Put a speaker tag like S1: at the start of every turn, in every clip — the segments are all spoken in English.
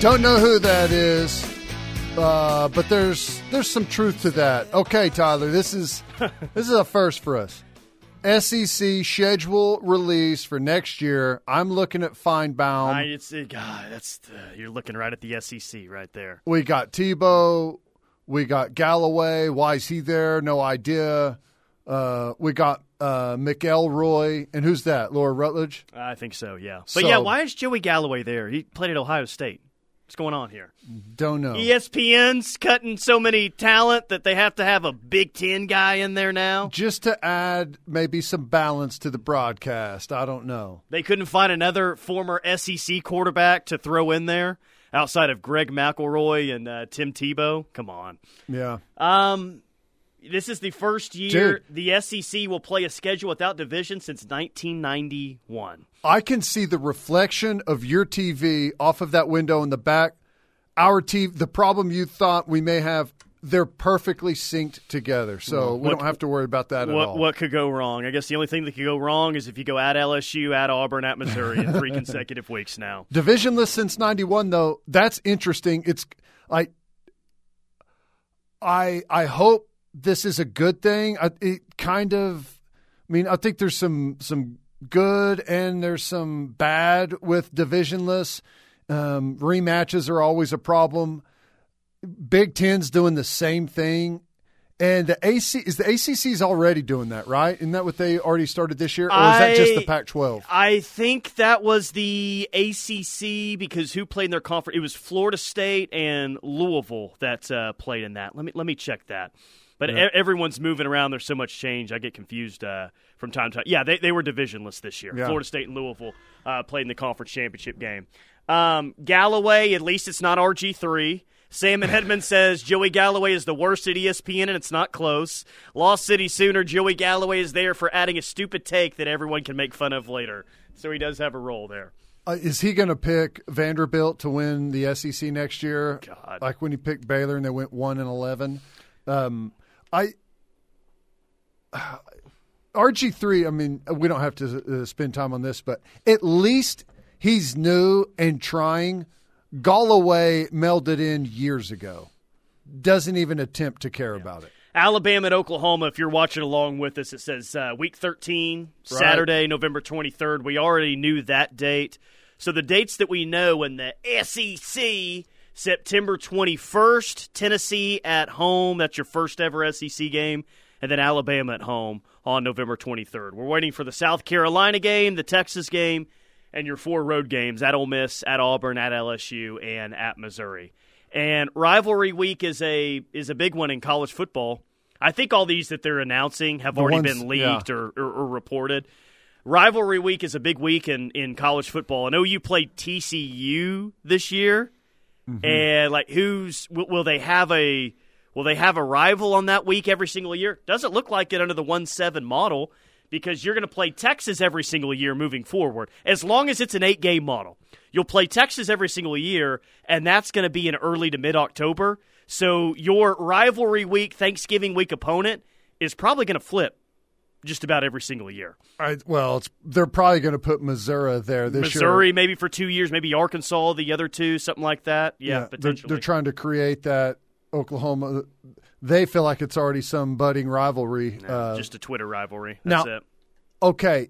S1: Don't know who that is, uh, but there's there's some truth to that. Okay, Tyler, this is this is a first for us. SEC schedule release for next year. I'm looking at Finebaum.
S2: I, it's it, God, that's the, you're looking right at the SEC right there.
S1: We got Tebow. We got Galloway. Why is he there? No idea. Uh, we got uh, McElroy, and who's that? Laura Rutledge.
S2: I think so. Yeah, but
S1: So-
S2: yeah, why is Joey Galloway there? He played at Ohio State. What's going on here?
S1: Don't know.
S2: ESPN's cutting so many talent that they have to have a Big Ten guy in there now.
S1: Just to add maybe some balance to the broadcast. I don't know.
S2: They couldn't find another former SEC quarterback to throw in there outside of Greg McElroy and uh, Tim Tebow. Come on.
S1: Yeah.
S2: Um, this is the first year
S1: Dude.
S2: the SEC will play a schedule without division since 1991.
S1: I can see the reflection of your TV off of that window in the back. Our TV, the problem you thought we may have, they're perfectly synced together, so we
S2: What-
S1: don't have to worry about that at
S2: What
S1: all.
S2: what could go wrong? I guess the only thing that could go wrong is if you go at LSU, at Auburn, at Missouri in three consecutive weeks now.
S1: Divisionless since '91, though, that's interesting. It's like I I hope this is a good thing. I, it kind of, I mean, I think there's some some good and there's some bad with divisionless. Um, rematches are always a problem. Big Ten's doing the same thing. And the AC is the ACC's already doing that, right? Isn't that what they already started this year, or is that just the Pac-12?
S2: I think that was the ACC because who played in their conference? It was Florida State and Louisville that uh, played in that. Let me let me check that. But e- everyone's moving around. There's so much change. I get confused uh, from time to time. Yeah, they, they were divisionless this year.
S1: Yeah.
S2: Florida State and Louisville uh, played in the conference championship game. Um, Galloway, at least it's not RG three. Sam and Hedman says Joey Galloway is the worst at ESPN, and it's not close. Lost City Sooner, Joey Galloway is there for adding a stupid take that everyone can make fun of later. So he does have a role there.
S1: Uh, is he going to pick Vanderbilt to win the SEC next year?
S2: God.
S1: Like when he picked Baylor and they went one and eleven. Um, I RG three. I mean, we don't have to uh, spend time on this, but at least he's new and trying. Galloway melded in years ago. Doesn't even attempt to care about it.
S2: Alabama and Oklahoma, if you're watching along with us, it says uh, week 13, Saturday, November 23rd. We already knew that date. So the dates that we know in the SEC, September 21st, Tennessee at home. That's your first ever SEC game. And then Alabama at home on November 23rd. We're waiting for the South Carolina game, the Texas game, and your four road games at Ole Miss, at Auburn, at LSU, and at Missouri. And rivalry week is a is a big one in college football. I think all these that they're announcing have
S1: The
S2: already
S1: ones-
S2: been leaked or, or, or reported. Rivalry week is a big week in, in college football. I know you played TCU this year, Mm-hmm. and like who's will, will they have a will they have a rival on that week every single year? Doesn't look like it under the one seven model because you're going to play Texas every single year moving forward. As long as it's an eight game model, you'll play Texas every single year, and that's going to be in early to mid October. So your rivalry week, Thanksgiving week opponent is probably going to flip just about every single year.
S1: I, well, it's, they're probably going to put Missouri there this year.
S2: Missouri, maybe for two years, maybe Arkansas, the other two, something like that. Yeah,
S1: they're,
S2: potentially.
S1: they're trying to create that Oklahoma. They feel like it's already some budding rivalry. uh,
S2: just a Twitter rivalry.
S1: now-
S2: it.
S1: okay,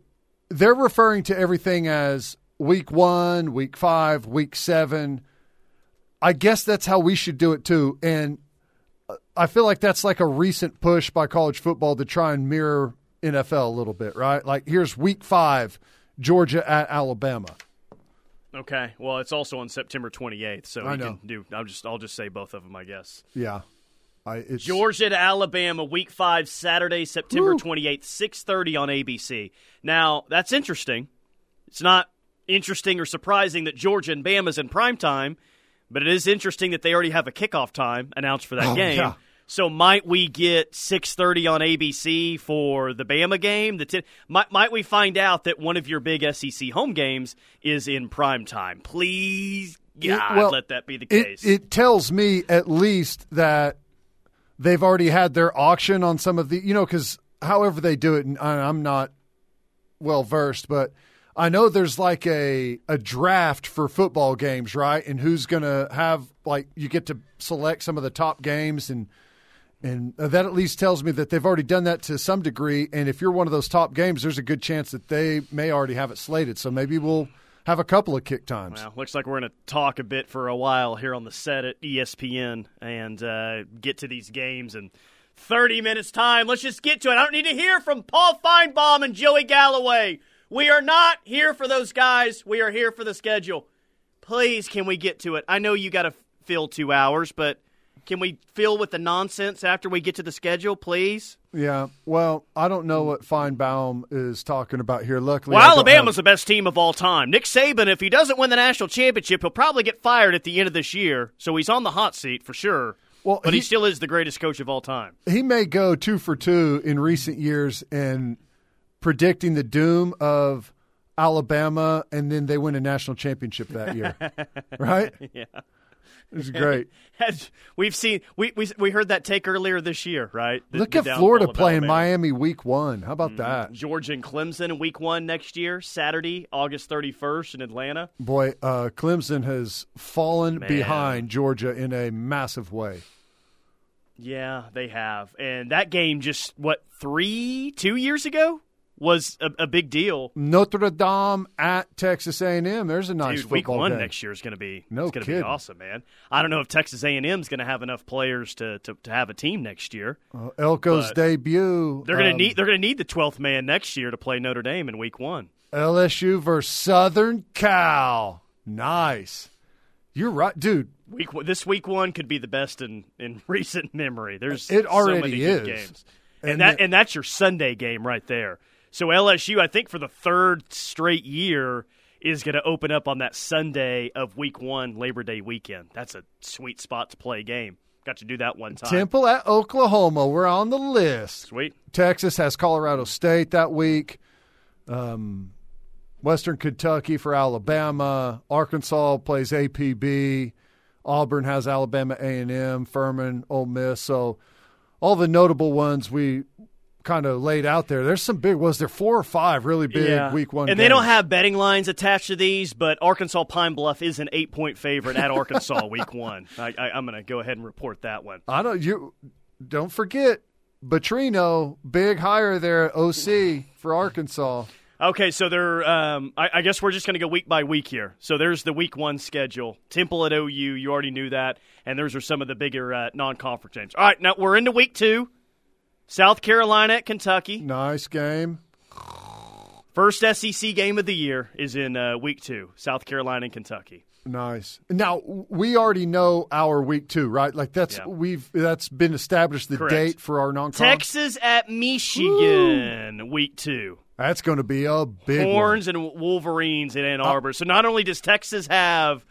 S1: they're referring to everything as week one, week five, week seven. I guess that's how we should do it too. And uh, I feel like that's like a recent push by college football to try and mirror NFL a little bit, right? Like here's week five, Georgia at Alabama.
S2: Okay. Well, it's also on September 28th, so
S1: I know.
S2: can do. I'll just I'll just say both of them, I guess.
S1: Yeah, I it's
S2: Georgia to Alabama, Week Five, Saturday, September twenty eighth, six thirty on ABC. Now that's interesting. It's not interesting or surprising that Georgia and Bama's in prime time, but it is interesting that they already have a kickoff time announced for that
S1: Oh,
S2: game.
S1: yeah.
S2: So might we get six thirty on ABC for the Bama game? The ten, might might we find out that one of your big SEC home games is in prime time? Please, God,
S1: well,
S2: let that be the case.
S1: it tells me at least that they've already had their auction on some of the, you know, because however they do it, and I'm not well versed, but I know there's like a a draft for football games, right? And who's going to have like you get to select some of the top games and and that at least tells me that they've already done that to some degree and if you're one of those top games there's a good chance that they may already have it slated. So maybe we'll have a couple of kick times.
S2: Well, looks like we're going to talk a bit for a while here on the set at ESPN and uh, get to these games in 30 minutes time. Let's just get to it. I don't need to hear from Paul Finebaum and Joey Galloway. We are not here for those guys. We are here for the schedule. Please, can we get to it? I know you got to fill two hours, but can we fill with the nonsense after we get to the schedule, please?
S1: Yeah. Well, I don't know what Finebaum is talking about here. Luckily,
S2: well, Alabama's have... the best team of all time. Nick Saban, if he doesn't win the national championship, he'll probably get fired at the end of this year. So he's on the hot seat for sure. Well, but he, he still is the greatest coach of all time.
S1: He may go two for two in recent years and predicting the doom of Alabama, and then they win a national championship that year, right?
S2: Yeah.
S1: It's great.
S2: We've seen we, we we heard that take earlier this year, right?
S1: The, Look the at Florida playing Miami week one. How about mm-hmm. that?
S2: Georgia and Clemson week one next year, Saturday, August thirty first in Atlanta.
S1: Boy, uh, Clemson has fallen Man. behind Georgia in a massive way.
S2: Yeah, they have, and that game just what three, two years ago was a, a, big deal.
S1: Notre Dame at Texas A&M. There's a nice
S2: Dude, week one next year is going to be
S1: no
S2: it's going to be awesome, man. I don't know if Texas A&M is going to have enough players to, to, to have a team next year.
S1: Uh, Elko's debut.
S2: They're going to um, need they're going to need the twelfth man next year to play Notre Dame in week one.
S1: LSU versus Southern Cal. Nice. You're right, dude.
S2: Week this week one could be the best in, in recent memory. There's
S1: it already
S2: so many
S1: is.
S2: games, and, and that the, and that's your Sunday game right there. So LSU, I think, for the third straight year, is going to open up on that Sunday of Week One, Labor Day weekend. That's a sweet spot to play a game. Got to do that one time.
S1: Temple at Oklahoma. We're on the list.
S2: Sweet.
S1: Texas has Colorado State that week. Um, Western Kentucky for Alabama. Arkansas plays APB. Auburn has Alabama A&M. Furman, Ole Miss. So all the notable ones we kind of laid out there. There's some big. Was there four or five really big yeah. week one?
S2: And
S1: games.
S2: they don't have betting lines attached to these, but Arkansas Pine Bluff is an eight point favorite at Arkansas week one. I, am going to go ahead and report that one.
S1: I don't you don't forget Petrino, big hire there at OC for Arkansas.
S2: Okay, so they're. Um, I, I, guess we're just going to go week by week here. So there's the week one schedule. Temple at OU, you already knew that, and those are some of the bigger uh, non-conference games. All right, now we're into week two. South Carolina at Kentucky.
S1: Nice game.
S2: First SEC game of the year is in uh, week two. South Carolina and Kentucky.
S1: Nice. Now we already know our week two, right? Like that's yeah. we've that's been established the
S2: Correct.
S1: date for our non.
S2: Texas at Michigan, Ooh. week two.
S1: That's going to be a big
S2: horns
S1: one.
S2: and Wolverines in Ann Arbor. Uh, so not only does Texas have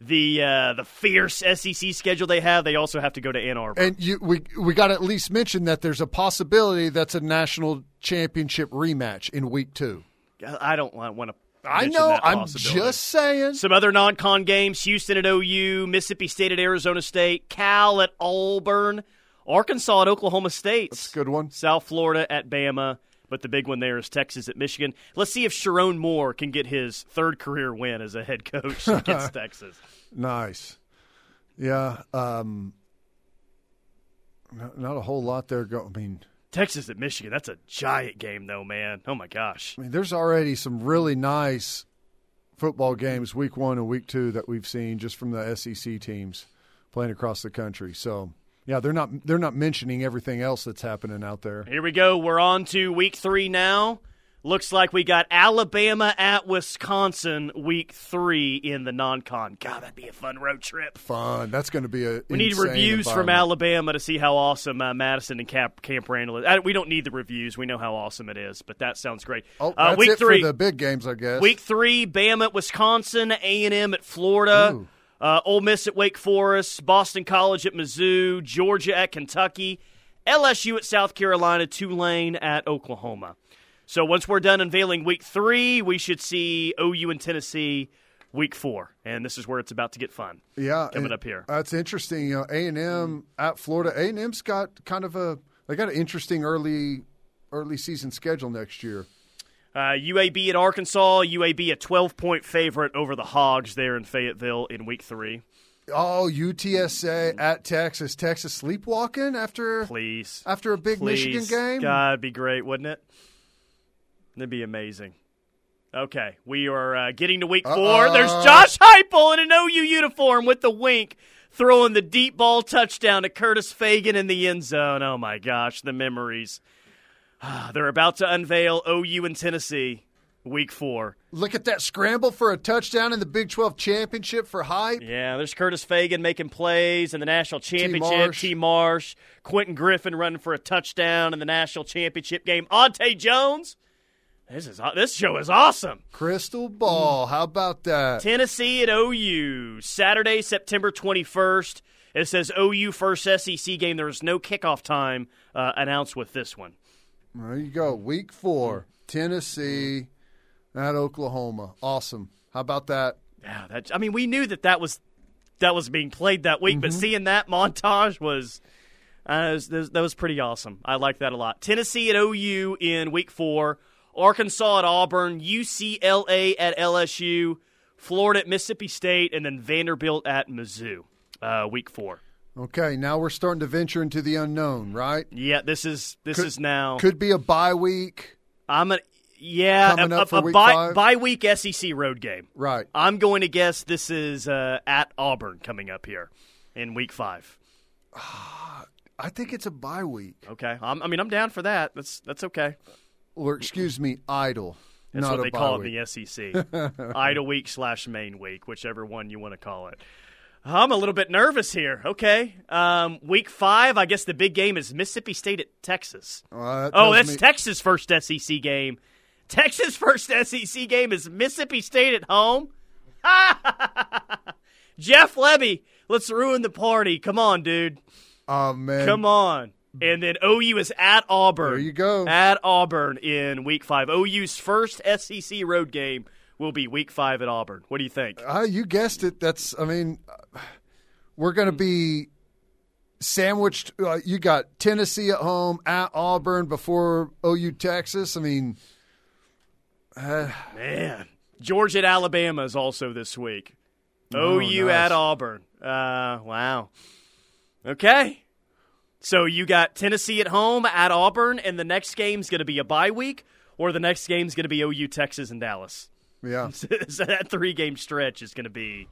S2: the uh, the fierce SEC schedule they have, they also have to go to Ann Arbor.
S1: And you, we we got to at least mention that there's a possibility that's a national championship rematch in week two.
S2: I don't want to.
S1: I know. I'm just saying.
S2: Some other non-con games: Houston at OU, Mississippi State at Arizona State, Cal at Auburn, Arkansas at Oklahoma State.
S1: That's a good one.
S2: South Florida at Bama. But the big one there is Texas at Michigan. Let's see if Sherrone Moore can get his third career win as a head coach against Texas.
S1: Nice. Yeah. Um, not, not, a whole lot there. Go. I mean,
S2: Texas at Michigan. That's a giant game, though, man. Oh my gosh.
S1: I mean, there's already some really nice football games, week one and week two, that we've seen just from the SEC teams playing across the country. So yeah, they're not they're not mentioning everything else that's happening out there.
S2: Here we go. We're on to week three now. Looks like we got Alabama at Wisconsin week three in the non-con. God, that'd be a fun road trip.
S1: Fun. That's going to be a.
S2: We need reviews from Alabama to see how awesome uh, Madison and Camp, Camp Randall is. we don't need the reviews. We know how awesome it is, but that sounds great.
S1: Oh, uh, week three, the big games, I guess.
S2: Week three: Bama at Wisconsin, A and M at Florida. Ooh. Uh, Ole Miss at Wake Forest, Boston College at Mizzou, Georgia at Kentucky, LSU at South Carolina, Tulane at Oklahoma. So once we're done unveiling week three, we should see OU and Tennessee week four, and this is where it's about to get fun.
S1: Yeah,
S2: coming up here.
S1: That's interesting. You know, A and M at Florida. A and M's got kind of a they got an interesting early early season schedule next year.
S2: Uh, UAB at Arkansas. UAB a 12 point favorite over the Hogs there in Fayetteville in week three.
S1: Oh, UTSA at Texas. Texas sleepwalking after
S2: Please.
S1: after a big
S2: Please.
S1: Michigan game.
S2: God, it'd be great, wouldn't it? It'd be amazing. Okay, we are uh, getting to week 4
S1: Uh-oh.
S2: There's Josh Heupel in an OU uniform with the wink, throwing the deep ball touchdown to Curtis Fagan in the end zone. Oh my gosh, the memories. Ah, They're about to unveil OU and Tennessee, week four.
S1: Look at that scramble for a touchdown in the Big 12 championship for hype.
S2: Yeah, there's Curtis Fagan making plays in the national championship.
S1: Marsh.
S2: T. Marsh, Quentin Griffin running for a touchdown in the national championship game. Ante Jones. This is this show is awesome.
S1: Crystal ball. How about that?
S2: Tennessee at OU Saturday, September 21st. It says OU first SEC game. There is no kickoff time uh, announced with this one.
S1: There you go. Week four. Tennessee at Oklahoma. Awesome. How about that?
S2: Yeah, that, I mean, we knew that that was that was being played that week, but seeing that montage was, uh, that was that was pretty awesome. I like that a lot. Tennessee at OU in week four, Arkansas at Auburn, UCLA at LSU, Florida at Mississippi State, and then Vanderbilt at Mizzou. Uh, week four.
S1: Okay, now we're starting to venture into the unknown, right?
S2: Yeah, this is this
S1: Could-
S2: is now.
S1: Could be a bye week.
S2: I'm a yeah a,
S1: up
S2: a,
S1: for
S2: a
S1: week
S2: bye,
S1: five?
S2: bye week SEC road game.
S1: Right.
S2: I'm going to guess this is uh, at Auburn coming up here in week five.
S1: I think it's a bye week.
S2: Okay, I'm, I mean I'm down for that. That's that's okay.
S1: Or excuse me, idle.
S2: That's
S1: not
S2: what
S1: a
S2: they
S1: bye
S2: call
S1: week.
S2: it in the SEC. Idle week slash Maine week, whichever one you want to call it. I'm a little bit nervous here. Okay, um, week five. I guess the big game is Mississippi State at Texas.
S1: Uh, that
S2: Oh, that's
S1: me-
S2: Texas' first SEC game. Texas' first SEC game is Mississippi State at home. Jeff Lebby, let's ruin the party. Come on, dude.
S1: Oh man.
S2: Come on. And then OU is at Auburn.
S1: There you go.
S2: At Auburn in week five. OU's first SEC road game will be week five at Auburn. What do you think?
S1: Uh, you guessed it. That's. I mean, we're going to be sandwiched. Uh, you got Tennessee at home at Auburn before OU Texas. I mean, uh,
S2: Man. Georgia at Alabama is also this week.
S1: Oh,
S2: OU
S1: nice.
S2: at Auburn. Uh, wow. Okay. So you got Tennessee at home at Auburn, and the next game's going to be a bye week, or the next game's going to be OU, Texas, and Dallas.
S1: Yeah.
S2: so that three game stretch is going to be.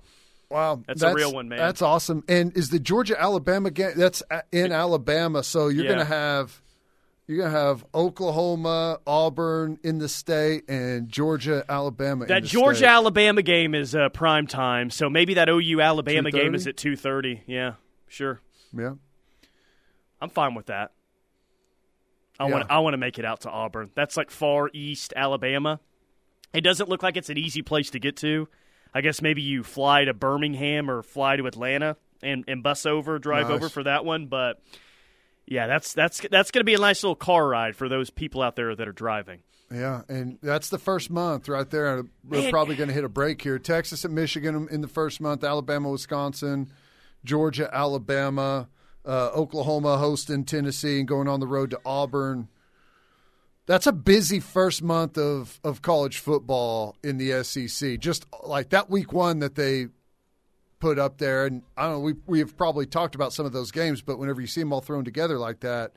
S1: Wow,
S2: That's a real one, man.
S1: That's awesome. And is the Georgia Alabama game? That's in Alabama, so you're
S2: Yeah.
S1: going to have you're going to have Oklahoma, Auburn in the state, and Georgia, Alabama.
S2: That Georgia
S1: state.
S2: Alabama game is uh, prime time, so maybe that OU Alabama game is at two thirty. Yeah, sure.
S1: Yeah.
S2: I'm fine with that. I
S1: Yeah.
S2: want I want to make it out to Auburn. That's like far east Alabama. It doesn't look like it's an easy place to get to. I guess maybe you fly to Birmingham or fly to Atlanta and, and bus over, drive
S1: Nice.
S2: over for that one. But yeah, that's that's that's going to be a nice little car ride for those people out there that are driving.
S1: Yeah, and that's the first month right there. We're
S2: Man.
S1: probably going to hit a break here. Texas and Michigan in the first month, Alabama, Wisconsin, Georgia, Alabama, uh, Oklahoma hosting Tennessee and going on the road to Auburn. That's a busy first month of, of college football in the SEC. Just like that week one that they put up there. And I don't know, we, we have probably talked about some of those games, but whenever you see them all thrown together like that,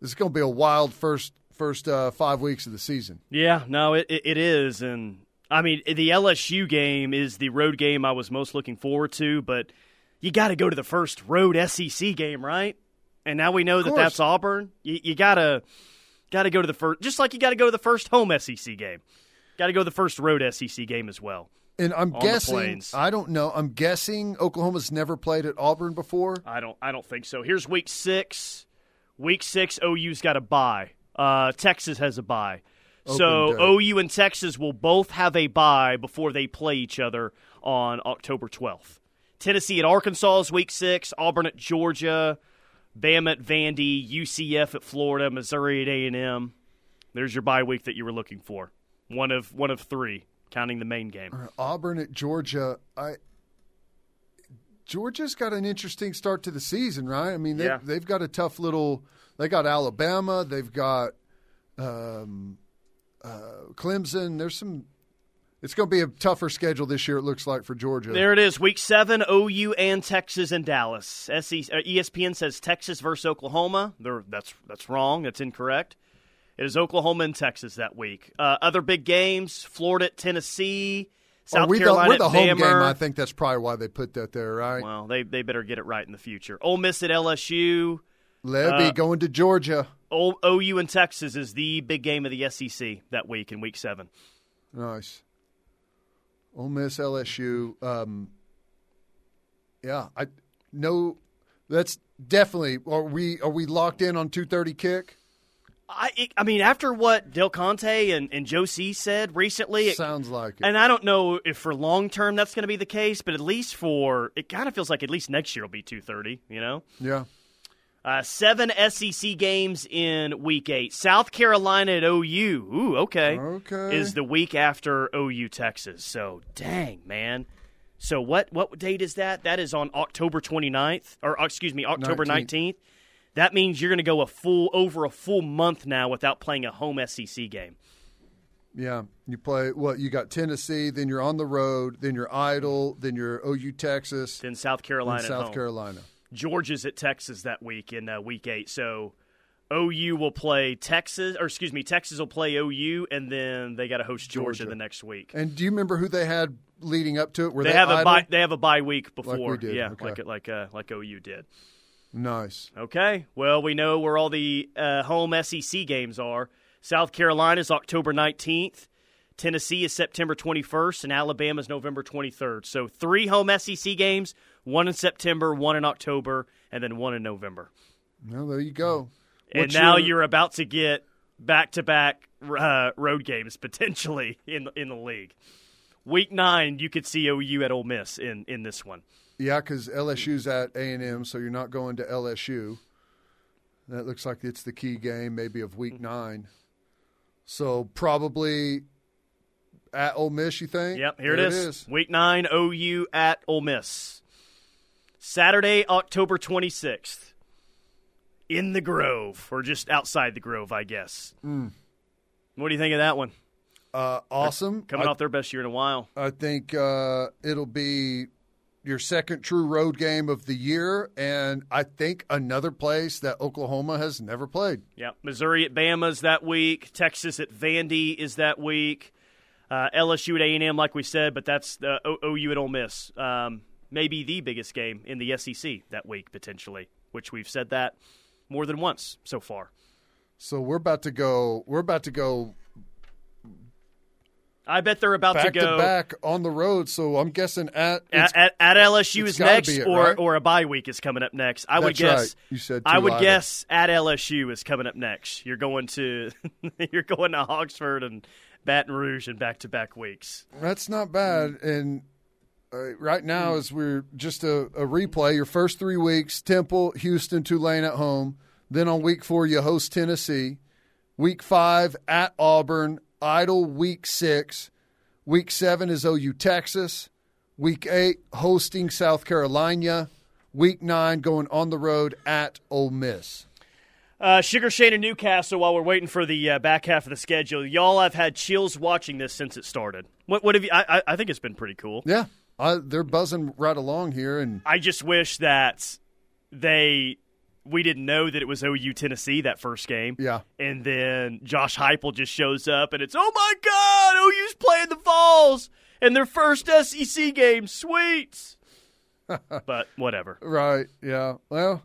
S1: this is going to be a wild first first uh, five weeks of the season.
S2: Yeah, no, it, it is, and I mean the LSU game is the road game I was most looking forward to, but you got to go to the first road SEC game, right? And now we know that that's Auburn. You, you gotta gotta go to the first, just like you got to go to the first home SEC game. Got to go to the first road SEC game as well.
S1: And I'm guessing. I don't know, I'm guessing Oklahoma's never played at Auburn before.
S2: I don't I don't think so. Here's week six. Week six, OU's got a bye. Uh, Texas has a bye. so
S1: day.
S2: OU and Texas will both have a bye before they play each other on October 12th. Tennessee at Arkansas is week six. Auburn at Georgia. Bama at Vandy. UCF at Florida. Missouri at A&M. There's your bye week that you were looking for. One of one of three, counting the Maine game.
S1: Auburn at Georgia. I Georgia's got an interesting start to the season, right? I mean, they,
S2: Yeah.
S1: they've got a tough little. They got Alabama. They've got um, uh, Clemson. There's some. It's going to be a tougher schedule this year. It looks like for Georgia.
S2: There it is, Week Seven, OU and Texas and Dallas. SEC, uh, ESPN says Texas versus Oklahoma. They're, that's that's wrong. That's incorrect. It is Oklahoma and Texas that week. Uh, other big games: Florida, at Tennessee, South
S1: we
S2: Carolina,
S1: the, we're the
S2: at
S1: home
S2: Bama.
S1: game. I think that's probably why they put that there, right?
S2: Well, they they better get it right in the future. Ole Miss at LSU.
S1: Lebby
S2: uh,
S1: going to Georgia.
S2: O, OU and Texas is the big game of the SEC that week in Week Seven.
S1: Nice. Ole Miss, LSU. Um, yeah, I no. That's definitely. Are we are we locked in on two thirty kick?
S2: I I mean, after what Del Conte and, and Joe C said recently, it,
S1: Sounds like it.
S2: and I don't know if for long term that's going to be the case, but at least for it kind of feels like at least next year will be two thirty. You know,
S1: yeah.
S2: Uh, seven SEC games in Week Eight. South Carolina at OU. Ooh, okay.
S1: Okay.
S2: Is the week after OU Texas. So dang man. So what what date is that? That is on October 29th or uh, excuse me, October
S1: 19th.
S2: 19th. That means you're going to go a full over a full month now without playing a home SEC game.
S1: Yeah, you play what you got Tennessee, then you're on the road, then you're idle, then you're OU Texas,
S2: Then South Carolina at
S1: South. Carolina.
S2: Georgia's at Texas that week in uh, week 8. So OU will play Texas or excuse me, Texas will play OU and then they got to host Georgia,
S1: Georgia.
S2: the next week.
S1: And do you remember who they had leading up to it? Were
S2: They,
S1: they,
S2: have a bye, they have a bye week before.
S1: we did,
S2: Yeah,
S1: okay.
S2: like like uh, like OU did.
S1: Nice.
S2: Okay. Well, we know where all the uh, home SEC games are. South Carolina is October 19th. Tennessee is September 21st, and Alabama is November 23rd. So three home SEC games, one in September, one in October, and then one in November.
S1: Well, there you go.
S2: And
S1: What's
S2: now
S1: your-
S2: you're about to get back-to-back uh, road games potentially in in the league. Week nine, you could see OU at Ole Miss in in this one.
S1: Yeah, because LSU's at A and M, so you're not going to LSU. That looks like it's the key game, maybe of Week Nine. So probably at Ole Miss. You think?
S2: Yep, here
S1: There
S2: it is. Week nine, OU at Ole Miss. Saturday, October 26th. In the Grove, or just outside the Grove, I guess.
S1: Hmm.
S2: What do you think of that one?
S1: Uh, awesome.
S2: Coming
S1: I,
S2: off their best year in a while.
S1: I think uh, it'll be your second true road game of the year, and I think another place that Oklahoma has never played.
S2: Yeah, Missouri at Bama's that week. Texas at Vandy is that week. Uh, LSU at A and M, like we said, but that's o- OU at Ole Miss. Um, maybe the biggest game in the SEC that week potentially, which we've said that more than once so far.
S1: So we're about to go. We're about to go
S2: I bet they're about to go
S1: back on the road. So I'm guessing at
S2: at, at, at LSU is next,
S1: it,
S2: or
S1: right?
S2: or a bye week is coming up next. I would guess.
S1: right. You said
S2: I would
S1: either.
S2: guess at LSU is coming up next. You're going to you're going to Oxford and Baton Rouge in back to back weeks.
S1: That's not bad. And uh, right now, as we're just a, a replay, your first three weeks: Temple, Houston, Tulane at home. Then on week four, you host Tennessee. Week five at Auburn. Idle week six. Week seven is OU Texas. Week eight hosting South Carolina. Week nine going on the road at Ole Miss.
S2: Uh, Sugar Shane and Newcastle. While we're waiting for the uh, back half of the schedule, y'all have had chills watching this since it started. What what have you? I, I I think it's been pretty cool.
S1: Yeah, I, they're buzzing right along here, and
S2: I just wish that they we didn't know that it was OU Tennessee that first game.
S1: yeah,
S2: And then Josh Heupel just shows up, and it's oh my god, OU's playing the Vols in their first SEC game. Sweet, but whatever.
S1: Right. Yeah. Well,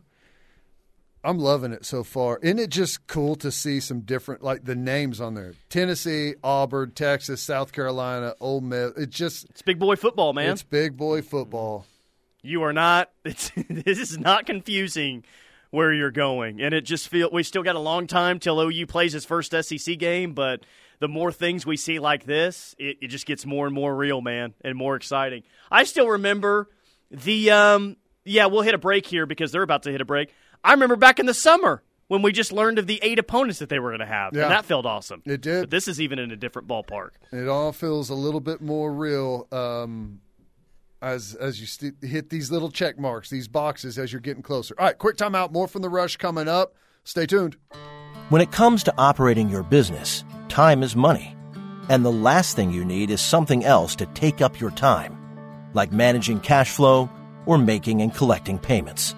S1: I'm loving it so far. Isn't it just cool to see some different, like the names on there? Tennessee, Auburn, Texas, South Carolina, Ole Miss. It's just,
S2: It's big boy football, man.
S1: it's big boy football.
S2: you are not. It's this is not confusing where you're going, and it just feel we still got a long time till OU plays his first SEC game, but. The more things we see like this, it, it just gets more and more real, man, and more exciting. I still remember the um, yeah, we'll hit a break here because they're about to hit a break. I remember back in the summer when we just learned of the eight opponents that they were going to have,
S1: Yeah.
S2: and that felt awesome.
S1: It did.
S2: But this is even in a different ballpark.
S1: It all feels a little bit more real um, as as you st- hit these little check marks, these boxes as you're getting closer. All right, quick timeout. More from the rush coming up. Stay tuned.
S3: When it comes to operating your business, time is money. And the last thing you need is something else to take up your time, like managing cash flow or making and collecting payments.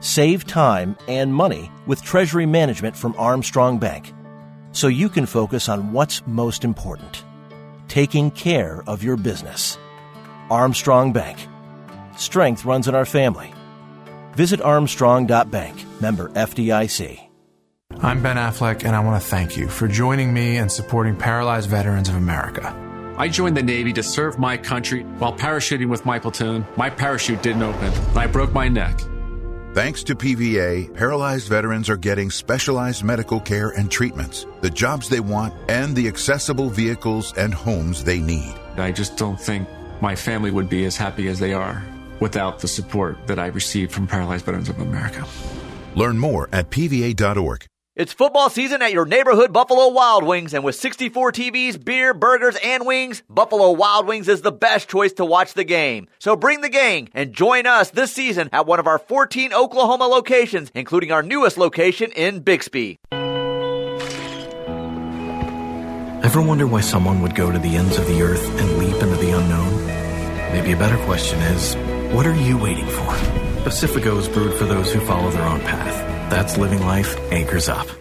S3: Save time and money with Treasury Management from Armstrong Bank so you can focus on what's most important taking care of your business. Armstrong Bank. Strength runs in our family. Visit armstrong.bank, member FDIC.
S4: I'm Ben Affleck, and I want to thank you for joining me and supporting Paralyzed Veterans of America.
S5: I joined the Navy to serve my country. While parachuting with my platoon, my parachute didn't open, and I broke my neck.
S6: Thanks to PVA, paralyzed veterans are getting specialized medical care and treatments, the jobs they want, and the accessible vehicles and homes they need.
S5: I just don't think my family would be as happy as they are without the support that I received from Paralyzed Veterans of America.
S6: Learn more at PVA.org.
S7: It's football season at your neighborhood Buffalo Wild Wings, and with 64 TVs, beer, burgers, and wings, Buffalo Wild Wings is the best choice to watch the game. So bring the gang and join us this season at one of our 14 Oklahoma locations, including our newest location in Bixby.
S8: Ever wonder why someone would go to the ends of the earth and leap into the unknown? Maybe a better question is, what are you waiting for? Pacifico is brewed for those who follow their own path. That's living life anchors up.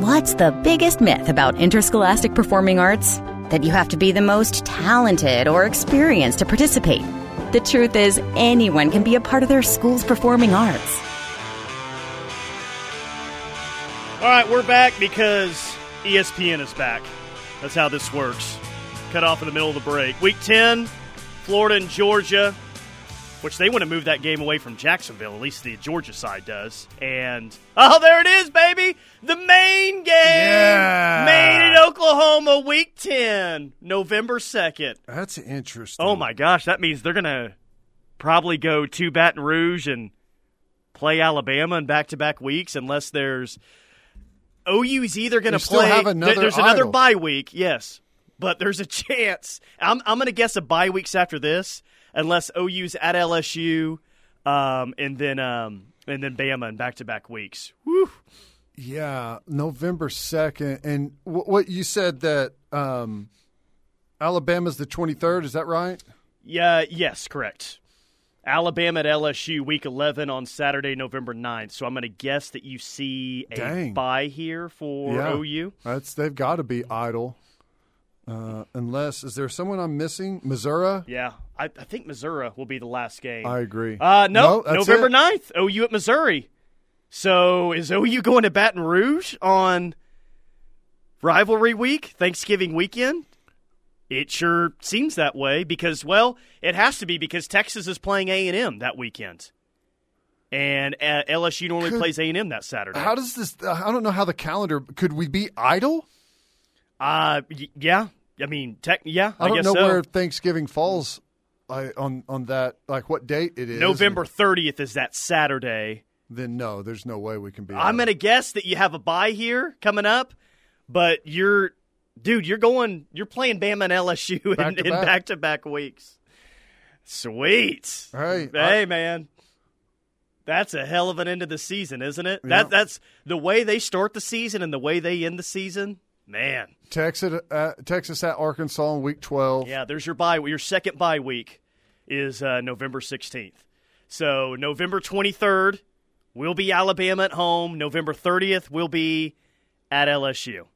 S9: What's the biggest myth about interscholastic performing arts? That you have to be the most talented or experienced to participate. The truth is, anyone can be a part of their school's performing arts.
S2: All right, we're back because ESPN is back. That's how this works. Cut off in the middle of the break. Week 10, Florida and Georgia, which they want to move that game away from Jacksonville, at least the Georgia side does. And, oh, there it is, baby! The Maine game!
S1: Yeah.
S2: Maine and Oklahoma, week 10, November 2nd.
S1: That's interesting.
S2: Oh, my gosh, that means they're going to probably go to Baton Rouge and play Alabama in back to back weeks unless there's. OU's either going to play.
S1: another
S2: there's another bye week, yes, but there's a chance. I'm I'm going to guess a bye weeks after this, unless OU's at LSU, um, and then um, and then Bama in back to back weeks. Woo.
S1: Yeah, November second, and w- what you said that um, Alabama's the twenty third. Is that right?
S2: Yeah, yes, correct. Alabama at LSU week 11 on Saturday, November 9th. So I'm going to guess that you see a
S1: Dang.
S2: bye here for
S1: yeah,
S2: OU.
S1: That's they've got to be idle. Uh, unless is there someone I'm missing? Missouri.
S2: Yeah, I, I think Missouri will be the last game.
S1: I agree.
S2: Uh, no,
S1: No,
S2: November
S1: it.
S2: 9th, OU at Missouri. So is OU going to Baton Rouge on rivalry week, Thanksgiving weekend? It sure seems that way because, well, it has to be because Texas is playing A and M that weekend, and uh, LSU normally
S1: Could-
S2: plays A and M that Saturday.
S1: How does this? I don't know how the calendar. Could we be idle?
S2: Uh, y- yeah, I mean, tech, yeah, I,
S1: I, don't
S2: guess
S1: know
S2: so.
S1: where Thanksgiving falls. I, on on that, like what date it is?
S2: November 30th is that Saturday.
S1: Then no, there's no way we can be.
S2: I'm going to guess that you have a bye here coming up, but you're, dude, you're going, you're playing Bama and LSU in
S1: Back to
S2: in
S1: back.
S2: back-to-back weeks. Sweet.
S1: Hey,
S2: hey,
S1: I-
S2: man, that's a hell of an end of the season, isn't it?
S1: Yeah.
S2: That that's the way they start the season and the way they end the season. Man,
S1: Texas, uh, Texas at Arkansas in week twelve.
S2: yeah. There's your bye. Your second bye week is uh, November 16th. So November 23rd will be Alabama at home. November 30th will be at LSU.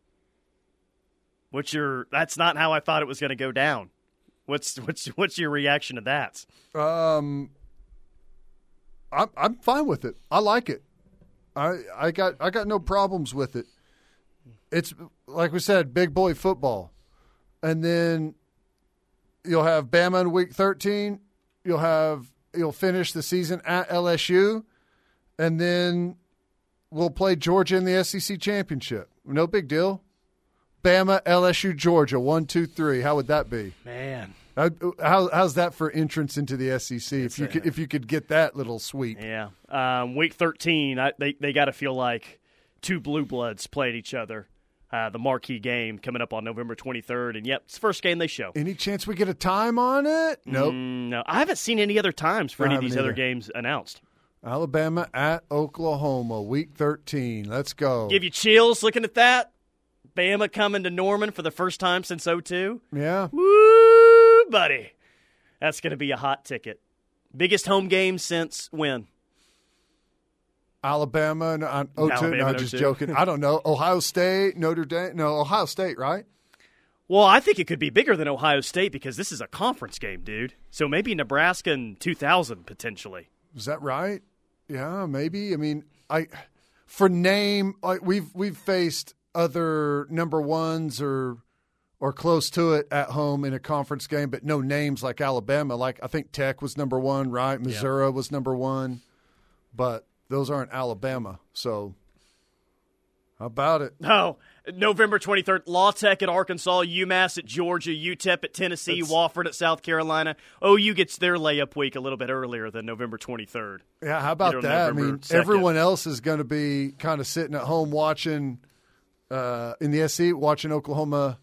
S2: What's your? That's not how I thought it was going to go down. What's what's what's your reaction to that?
S1: Um, I'm I'm fine with it. I like it. I I got I got no problems with it. It's like we said, big boy football, and then you'll have Bama in Week 13. You'll have you'll finish the season at LSU, and then we'll play Georgia in the SEC championship. No big deal. Bama, LSU, Georgia, one, two, three. How would that be?
S2: Man,
S1: How, how, how's that for entrance into the SEC? if you could, if you could get that little sweep,
S2: yeah. Um, week 13, I, they they got to feel like two blue bloods played each other. Uh, the marquee game coming up on November 23rd, and yep, it's the first game they show.
S1: Any chance we get a time on it? Nope.
S2: Mm, no, I haven't seen any other times for
S1: I
S2: any of these other games announced.
S1: Alabama at Oklahoma, week 13. Let's go.
S2: Give you chills looking at that. Bama coming to Norman for the first time since 02.
S1: yeah.
S2: Woo, buddy. That's going to be a hot ticket. Biggest home game since when?
S1: Alabama and uh, 02.
S2: Alabama
S1: no,
S2: and
S1: just
S2: 02.
S1: joking. I don't know. Ohio State, Notre Dame. No, Ohio State, right?
S2: Well, I think it could be bigger than Ohio State because this is a conference game, dude. So maybe Nebraska in 2000 potentially.
S1: Is that right? Yeah, maybe. I mean, I for name, like we've we've faced other number ones or or close to it at home in a conference game, but no names like Alabama. Like I think Tech was number one, right? Missouri was number one, but those aren't Alabama. So how about it?
S2: No. November 23rd, La Tech at Arkansas, UMass at Georgia, UTEP at Tennessee, Wofford at South Carolina. OU gets their layup week a little bit earlier than November 23rd.
S1: Yeah, how about
S2: You know,
S1: that? I mean,
S2: 2nd.
S1: everyone else is going to be kind of sitting at home watching uh, in the SC, watching Oklahoma.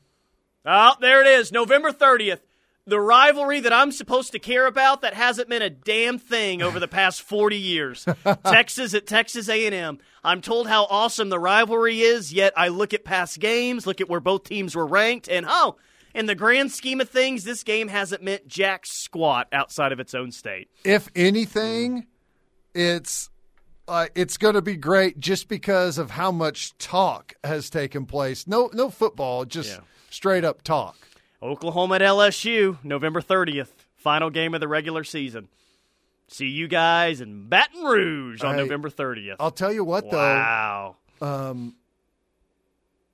S2: Oh, there it is, November 30th. The rivalry that I'm supposed to care about that hasn't been a damn thing over the past 40 years. Texas at Texas A&M. I'm told how awesome the rivalry is, yet I look at past games, look at where both teams were ranked, and oh, in the grand scheme of things, this game hasn't meant jack squat outside of its own state.
S1: If anything, it's uh, it's going to be great just because of how much talk has taken place. No, no football, just
S2: Yeah.
S1: straight up talk.
S2: Oklahoma at LSU, November 30th, final game of the regular season. See you guys in Baton Rouge on November 30th.
S1: I'll tell you what,
S2: wow.
S1: though, um,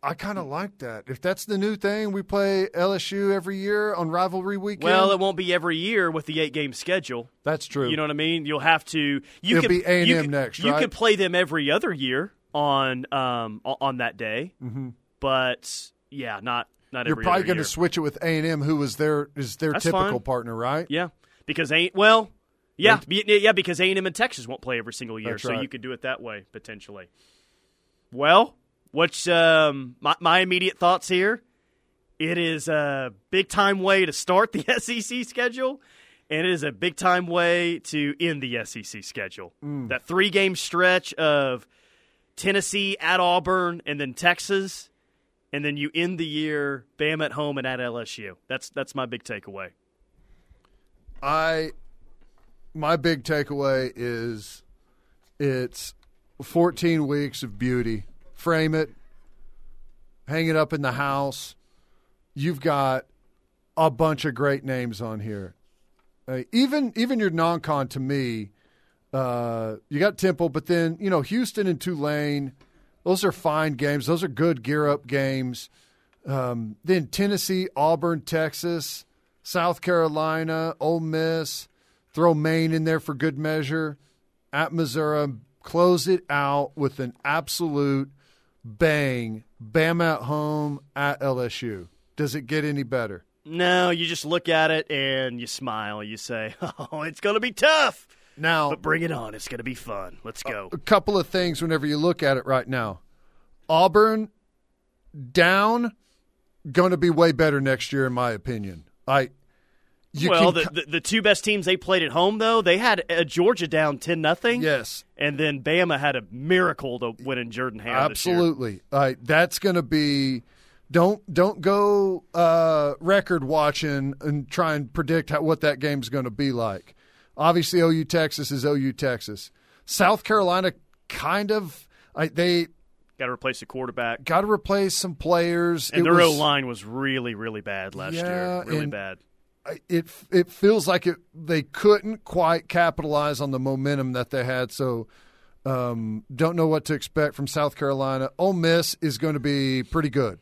S1: I kind of like that. If that's the new thing, we play LSU every year on rivalry weekend.
S2: Well, it won't be every year with the eight game schedule.
S1: that's true.
S2: You know what I mean? You'll have to. You
S1: It'll
S2: could,
S1: be A&M
S2: you could-
S1: next,
S2: You
S1: right?
S2: could play them every other year on um on that day, mm-hmm. but yeah, not not
S1: You're probably going to switch it with A and M, who is their is their
S2: That's
S1: typical
S2: fine.
S1: partner, right?
S2: Yeah, because ain't well. Yeah, be- yeah, because A and M and Texas won't play every single year,
S1: That's
S2: so
S1: right.
S2: you could do it that way potentially. Well, what's um, my my immediate thoughts here? It is a big time way to start the SEC schedule, and it is a big time way to end the SEC schedule.
S1: Mm.
S2: That three game stretch of Tennessee at Auburn and then Texas, and then you end the year Bam at home and at LSU. That's that's my big takeaway.
S1: I my big takeaway is it's 14 weeks of beauty. Frame it, hang it up in the house. You've got a bunch of great names on here. Uh, even even your non-con to me, uh, you got Temple, but then you know Houston and Tulane. Those are fine games. Those are good gear up games. Um, then Tennessee, Auburn, Texas, South Carolina, Ole Miss. Throw Maine in there for good measure. At Missouri, close it out with an absolute bang. Bam at home at LSU. Does it get any better?
S2: No, you just look at it and you smile. You say, "Oh, it's going to be tough,
S1: Now,
S2: but bring it on. It's going to be fun. Let's go."
S1: a couple of things whenever you look at it right now. Auburn down, going to be way better next year, in my opinion. I, you
S2: well, the, the the two best teams they played at home though, they had uh, Georgia down ten nothing.
S1: yes,
S2: and then Bama had a miracle to win in Jordan Hare. this year.
S1: absolutely. Uh, that's going to be. Don't don't go uh, record watching and try and predict how, what that game's going to be like. Obviously, OU Texas is OU Texas. South Carolina kind of I, they
S2: Got to replace the quarterback,
S1: got to replace some players.
S2: and
S1: It
S2: their O line was really really bad last
S1: Yeah,
S2: year. Really bad.
S1: It it feels like it they couldn't quite capitalize on the momentum that they had. So um, don't know what to expect from South Carolina. Ole Miss is going to be pretty good.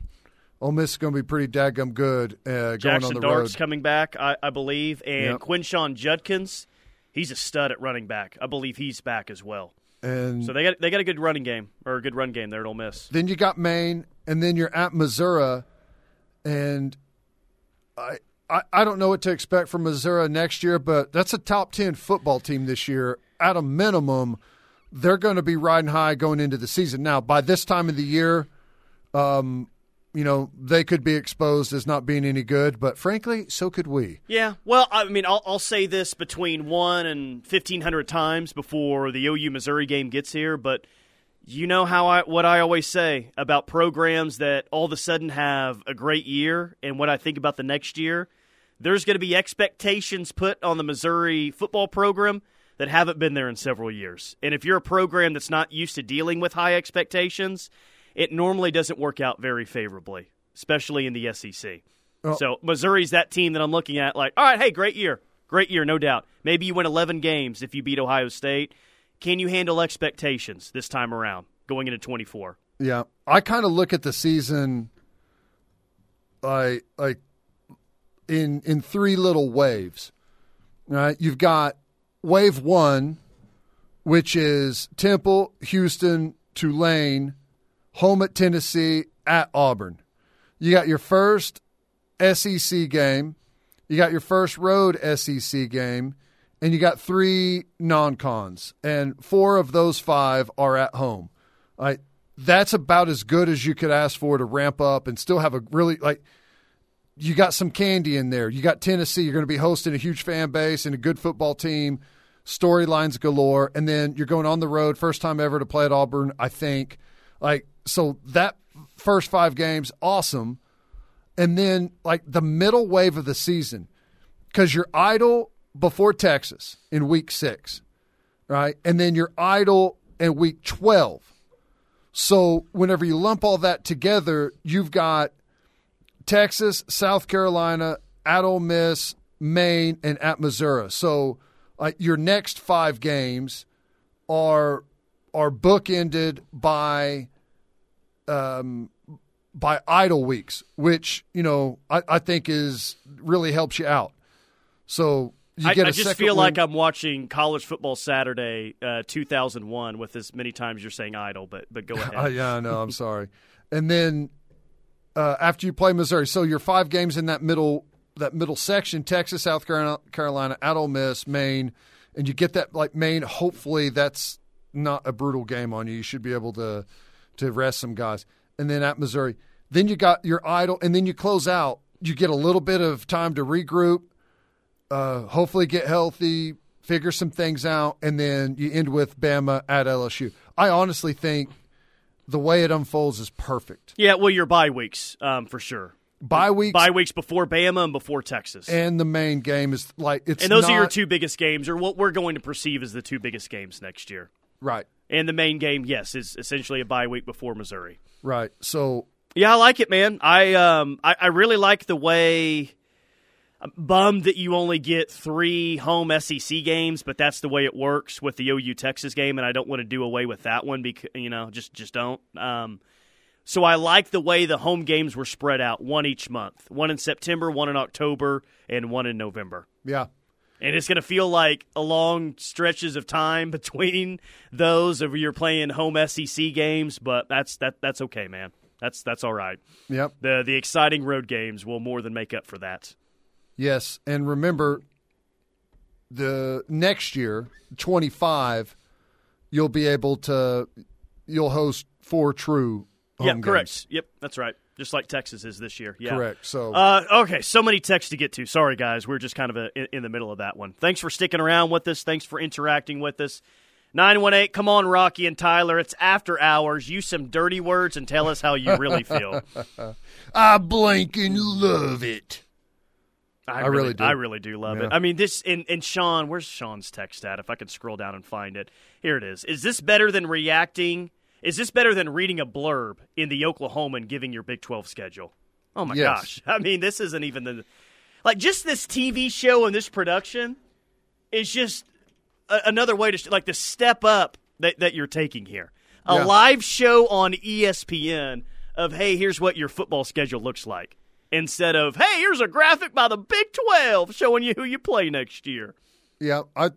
S1: Ole Miss is going to be pretty daggum good uh, going
S2: Jackson
S1: on the
S2: Dark's
S1: road.
S2: coming back, I, I believe, and
S1: Yep.
S2: Quinshon Judkins, he's a stud at running back. I believe he's back as well.
S1: And
S2: So they got they got a good running game or a good run game there at Ole Miss.
S1: then you got Maine, and then you're at Missouri, and I, I I don't know what to expect from Missouri next year, but that's a top ten football team this year. At a minimum, they're going to be riding high going into the season. Now, by this time of the year, um, you know they could be exposed as not being any good, but frankly, so could we.
S2: Yeah, well, I mean, I'll, I'll say this between one and fifteen hundred times before the OU Missouri game gets here, but you know how I what I always say about programs that all of a sudden have a great year, and what I think about the next year. There's going to be expectations put on the Missouri football program that haven't been there in several years, and if you're a program that's not used to dealing with high expectations, it normally doesn't work out very favorably, especially in the SEC.
S1: Oh.
S2: So Missouri's that team that I'm looking at. Like, all right, hey, great year, great year, no doubt. Maybe you win 11 games if you beat Ohio State. Can you handle expectations this time around, going into 24?
S1: Yeah, I kind of look at the season like like in in three little waves. Right, you've got wave one, which is Temple, Houston, Tulane, home at Tennessee, at Auburn. You got your first SEC game, you got your first road SEC game, and you got three non-cons, and four of those five are at home. Like that's about as good as you could ask for to ramp up and still have a really like you got some candy in there. You got Tennessee. You're going to be hosting a huge fan base and a good football team. Storylines galore, and then you're going on the road, first time ever to play at Auburn. I think, like, so that first five games, awesome, and then like the middle wave of the season, because you're idle before Texas in week six, right, and then you're idle in week twelve. So whenever you lump all that together, you've got Texas, South Carolina, at Ole Miss, Maine, and at Missouri. So uh, your next five games are are bookended by um, by idle weeks, which you know I, I think is really helps you out. So you
S2: I,
S1: get a
S2: I just feel
S1: win-
S2: like I'm watching college football Saturday, uh, 2001, with as many times you're saying idle. But but go ahead.
S1: Yeah, I know. I'm sorry. And then uh, after you play Missouri, so your five games in that middle that middle section: Texas, South Carolina, Carolina, at Ole Miss, Maine, and you get that like Maine. Hopefully, that's not a brutal game on you. You should be able to to rest some guys. And then at Missouri, then you got your idle, and then you close out. You get a little bit of time to regroup, uh, hopefully get healthy, figure some things out, and then you end with Bama at LSU. I honestly think the way it unfolds is perfect.
S2: yeah, well, your bye weeks um, for sure.
S1: Bye weeks
S2: Bye weeks before Bama and before Texas.
S1: and the Maine game is like it's
S2: And those are your two biggest games, or what we're going to perceive as the two biggest games next year.
S1: right,
S2: And the Maine game, yes, is essentially a bye week before Missouri.
S1: right. So
S2: Yeah, I like it, man. I um, I, I really like the way. I'm bummed that you only get three home SEC games, but that's the way it works with the OU Texas game, and I don't want to do away with that one because you know just just don't. Um, so I like the way the home games were spread out, one each month, one in September, one in October, and one in November.
S1: yeah,
S2: And it's going to feel like a long stretches of time between those of you're playing home SEC games, but that's that that's okay, man. That's that's all right.
S1: yep,
S2: The the exciting road games will more than make up for that.
S1: yes. And remember, the next year, twenty five, you'll be able to you'll host four true. Home
S2: yeah,
S1: games.
S2: correct. Yep, that's right. Just like Texas is this year. Yeah.
S1: Correct. So
S2: Uh, okay, so many texts to get to. Sorry, guys. We're just kind of a, in, in the middle of that one. Thanks for sticking around with us. Thanks for interacting with us. 918, come on, Rocky and Tyler. It's after hours. Use some dirty words and tell us how you really feel.
S1: I blanking love it.
S2: I,
S1: I really do.
S2: I really do love it. I mean, this and, and Sean, where's Sean's text at? If I could scroll down and find it, here it is. Is this better than reacting? Is this better than reading a blurb in the Oklahoman giving your Big Twelve schedule? Oh my
S1: Yes.
S2: gosh! I mean, this isn't even the like just this TV show and this production is just a, another way to like the step up that that you're taking here. A
S1: Yeah.
S2: live show on ESPN of hey, here's what your football schedule looks like, instead of hey, here's a graphic by the Big Twelve showing you who you play next year.
S1: Yeah, I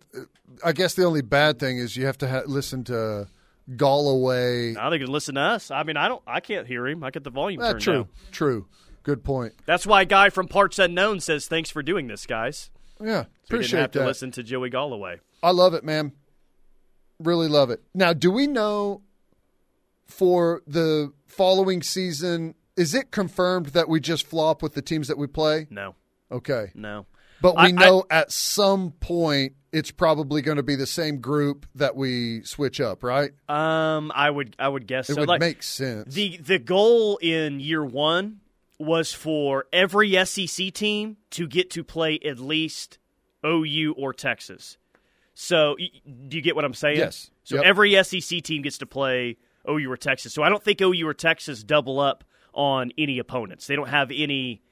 S1: I guess the only bad thing is you have to ha- listen to Galloway.
S2: Now they can listen to us. I mean, I don't, I can't hear him. I get the volume turned
S1: true,
S2: down.
S1: true. Good point.
S2: That's why a guy from Parts Unknown says, "Thanks for doing this, guys."
S1: Yeah,
S2: So
S1: appreciate
S2: have to listen to Joey Galloway.
S1: I love it, man. Really love it. Now, do we know for the following season? Is it confirmed that we just flop with the teams that we play?
S2: No,
S1: Okay,
S2: no.
S1: But
S2: I-
S1: we know at some point it's probably going to be the same group that we switch up, right?
S2: Um, I would, I would guess
S1: It
S2: so.
S1: would
S2: Like,
S1: make sense.
S2: the the goal in year one was for every SEC team to get to play at least OU or Texas. So, do you get what I'm saying?
S1: Yes.
S2: So
S1: Yep.
S2: every SEC team gets to play OU or Texas. So I don't think OU or Texas double up on any opponents. They don't have any.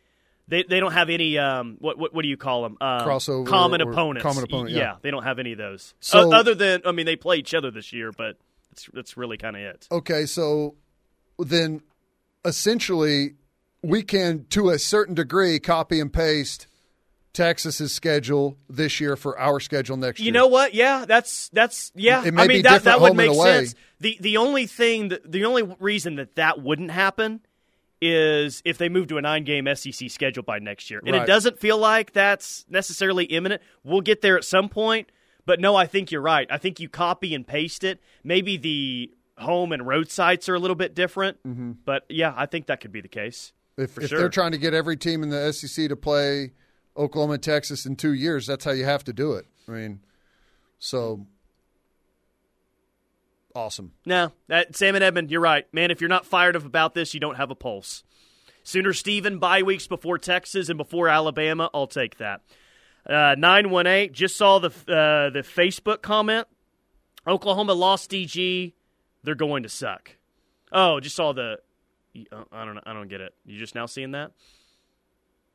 S2: They, they don't have any um what what, what do you call them um,
S1: Crossover
S2: common opponents
S1: common opponent, yeah.
S2: they don't have any of those
S1: So-
S2: O- other than I mean they play each other this year but it's that's really kind of it
S1: Okay, so then essentially we can, to a certain degree, copy and paste Texas's schedule this year for our schedule next year.
S2: You know what? Yeah, that's that's yeah.
S1: It may
S2: I mean
S1: be
S2: that
S1: different
S2: that would make sense. The the only thing that the only reason that that wouldn't happen is if they move to a nine game SEC schedule by next year, and
S1: Right.
S2: it doesn't feel like that's necessarily imminent. We'll get there at some point, but no, I think you're right. I think you copy and paste it. Maybe the home and road sites are a little bit different, mm-hmm. but yeah, I think that could be the case.
S1: if,
S2: for
S1: if
S2: sure.
S1: they're trying to get every team in the SEC to play Oklahoma and Texas in two years, that's how you have to do it. I mean, so awesome.
S2: No, that, Sam and Edmond, you're right. Man, if you're not fired up about this, you don't have a pulse. Sooner Steven, bye weeks before Texas and before Alabama, I'll take that. Uh, 918, just saw the, uh, the Facebook comment. Oklahoma lost DG. They're going to suck. Oh, just saw the. uh, I don't. I don't get it. You just now seeing that?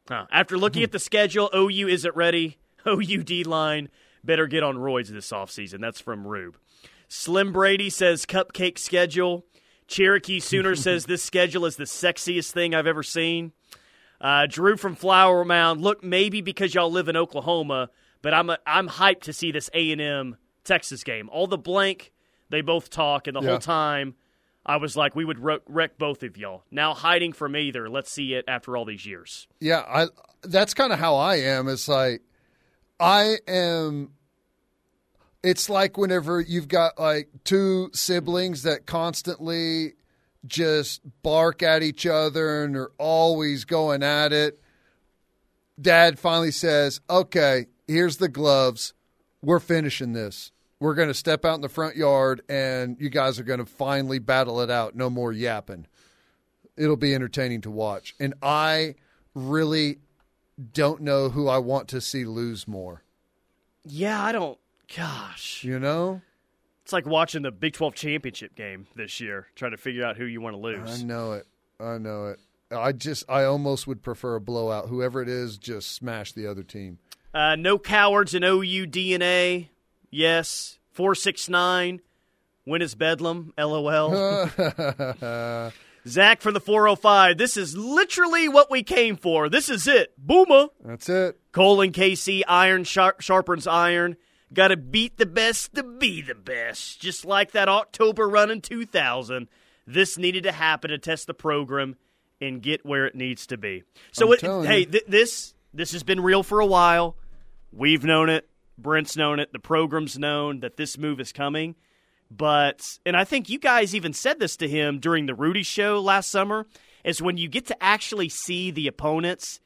S2: Huh. After looking at the schedule, OU isn't ready. OU D line better get on roids this offseason. That's from Rube. Slim Brady says cupcake schedule. Cherokee Sooner says this schedule is the sexiest thing I've ever seen. Uh, Drew from Flower Mound. Look, maybe because y'all live in Oklahoma, but I'm a, I'm hyped to see this A and M Texas game. All the blank they both talk, and the
S1: Yeah.
S2: whole time I was like, we would wreck, wreck both of y'all. Now hiding from either. Let's see it after all these years.
S1: Yeah, I that's kind of how I am. It's like I am it's like whenever you've got like two siblings that constantly just bark at each other and are always going at it. Dad finally says, "Okay, here's the gloves. We're finishing this. We're going to step out in the front yard and you guys are going to finally battle it out. No more yapping." It'll be entertaining to watch. And I really don't know who I want to see lose more.
S2: Yeah, I don't. Gosh,
S1: You know?
S2: it's like watching the Big 12 championship game this year, trying to figure out who you want to lose.
S1: I know it. I know it. I just I almost would prefer a blowout. Whoever it is, just smash the other team.
S2: Uh, no cowards in OU DNA. Yes. 469. When is Bedlam? LOL. Zach for the 405. This is literally what we came for. This is it. Boomer.
S1: That's it.
S2: Cole and KC, iron sharp, sharpens iron. Got to beat the best to be the best. Just like that October run in 2000. This needed to happen to test the program and get where it needs to be. So, it, hey, th- this this has been real for a while. We've known it. Brent's known it. The program's known that this move is coming. But, and I think you guys even said this to him during the Rudy show last summer, is when you get to actually see the opponents,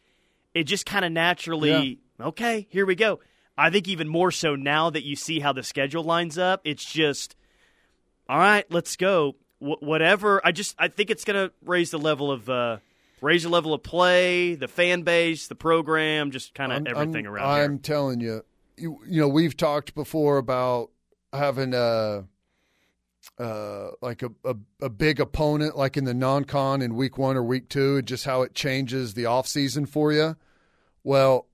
S2: it just kind of naturally, okay, here we go. I think even more so now that you see how the schedule lines up, it's just, all right, let's go. Wh- whatever. I just, I think it's going to raise the level of, uh, raise the level of play, the fan base, the program, just kind of everything
S1: I'm,
S2: around
S1: I'm
S2: here.
S1: telling you, you, you know, we've talked before about having a, uh, like a, a, a big opponent, like in the non-con in week one or week two, and just how it changes the off season for you. Well,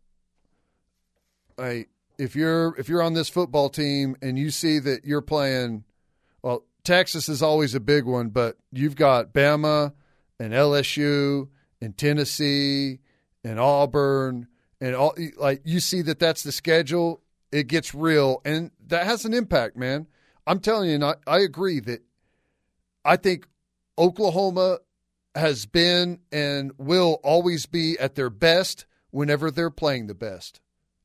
S1: I if you're if you're on this football team and you see that you're playing, well, Texas is always a big one, but you've got Bama and LSU and Tennessee and Auburn and all like you see that that's the schedule, it gets real and that has an impact, man. I'm telling you, and I, I agree that I think Oklahoma has been and will always be at their best whenever they're playing the best.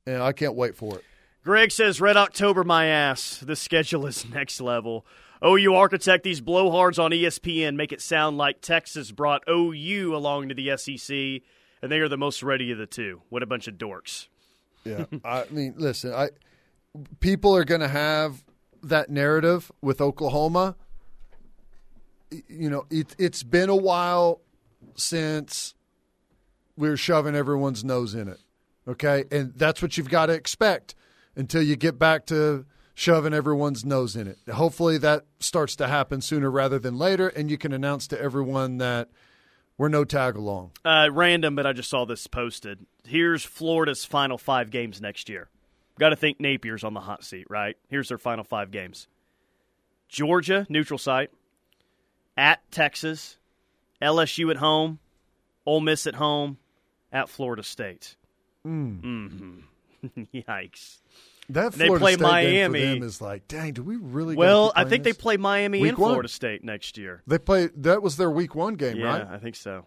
S1: And I can't wait for it.
S2: Greg says, Red October, my ass. The schedule is next level. OU architect these blowhards on ESPN make it sound like Texas brought OU along to the SEC, and they are the most ready of the two. What a bunch of dorks.
S1: Yeah, I mean, listen, I people are going to have that narrative with Oklahoma. You know, it, it's been a while since we are shoving everyone's nose in it. Okay, and that's what you've got to expect until you get back to shoving everyone's nose in it. Hopefully, that starts to happen sooner rather than later, and you can announce to everyone that we're no tag along.
S2: Uh, random, but I just saw this posted. Here's Florida's final five games next year. Got to think Napier's on the hot seat, right? Here's their final five games Georgia, neutral site, at Texas, LSU at home, Ole Miss at home, at Florida State.
S1: Mm.
S2: Mm-hmm. Yikes.
S1: That
S2: they play
S1: State
S2: Miami.
S1: game for them is like, dang, do we really?
S2: Well, I think
S1: playing
S2: they play Miami
S1: Week
S2: and
S1: one.
S2: Florida State next year.
S1: They play. That was their week one game,
S2: yeah,
S1: right?
S2: I think so.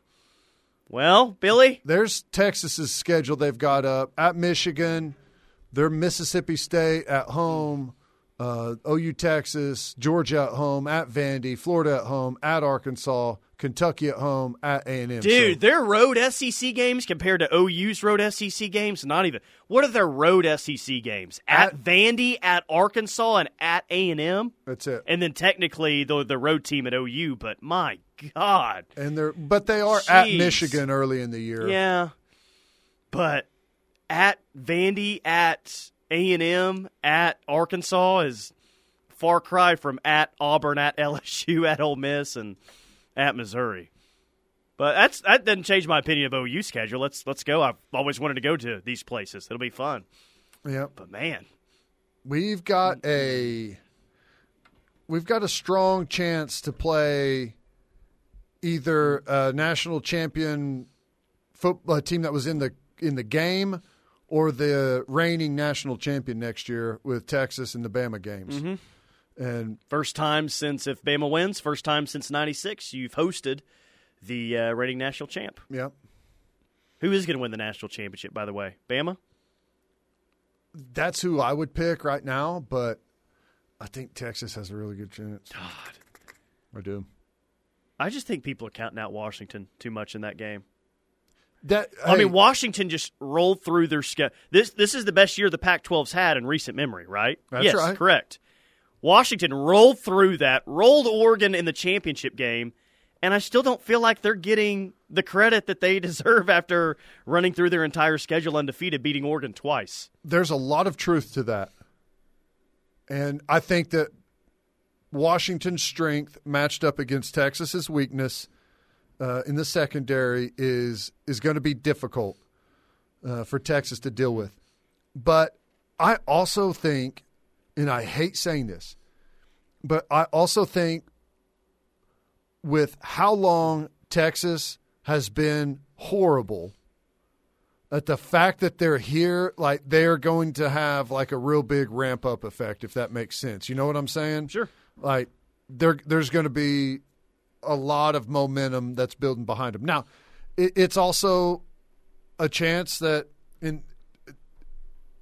S2: Well, Billy,
S1: There's Texas's schedule they've got up at Michigan. They're Mississippi State at home, uh, OU Texas, Georgia at home, at Vandy, Florida at home, at Arkansas, Kentucky at home, at A and M.
S2: dude, their road SEC games compared to OU's road SEC games, not even. What are their road SEC games? At,
S1: At-
S2: Vandy, at Arkansas, and at A and M,
S1: that's it.
S2: and then technically the the road team at OU. But my God,
S1: And they're but they are at Michigan early in the year.
S2: yeah. But at Vandy, at A and M, at Arkansas is far cry from at Auburn, at LSU, at Ole Miss, and at Missouri. But that's that doesn't change my opinion of OU schedule. Let's let's go. I've always wanted to go to these places. It'll be fun.
S1: Yep.
S2: But man,
S1: We've got a we've got a strong chance to play either a national champion football team that was in the in the game or the reigning national champion next year with Texas and the Bama games. And
S2: first time since if Bama wins, first time since '96 you've hosted the uh, reigning national champ.
S1: yeah,
S2: Who is going to win the national championship? By the way, Bama.
S1: that's who I would pick right now, but I think Texas has a really good chance.
S2: God,
S1: I do.
S2: I just think people are counting out Washington too much in that game.
S1: That
S2: I mean, Washington just rolled through their schedule. This this is the best year the Pac-12's had in recent memory, right?
S1: That's
S2: yes,
S1: right.
S2: correct. Washington rolled through that, rolled Oregon in the championship game, and I still don't feel like they're getting the credit that they deserve after running through their entire schedule undefeated, beating Oregon twice.
S1: there's a lot of truth to that. And I think that Washington's strength matched up against Texas's weakness uh, in the secondary is is going to be difficult uh, for Texas to deal with. But I also think, and I hate saying this, but I also think with how long Texas has been horrible that the fact that they're here, like they're going to have like a real big ramp up effect, if that makes sense. You know what I'm saying?
S2: Sure.
S1: Like there, there's going to be a lot of momentum that's building behind them. Now, it, it's also a chance that in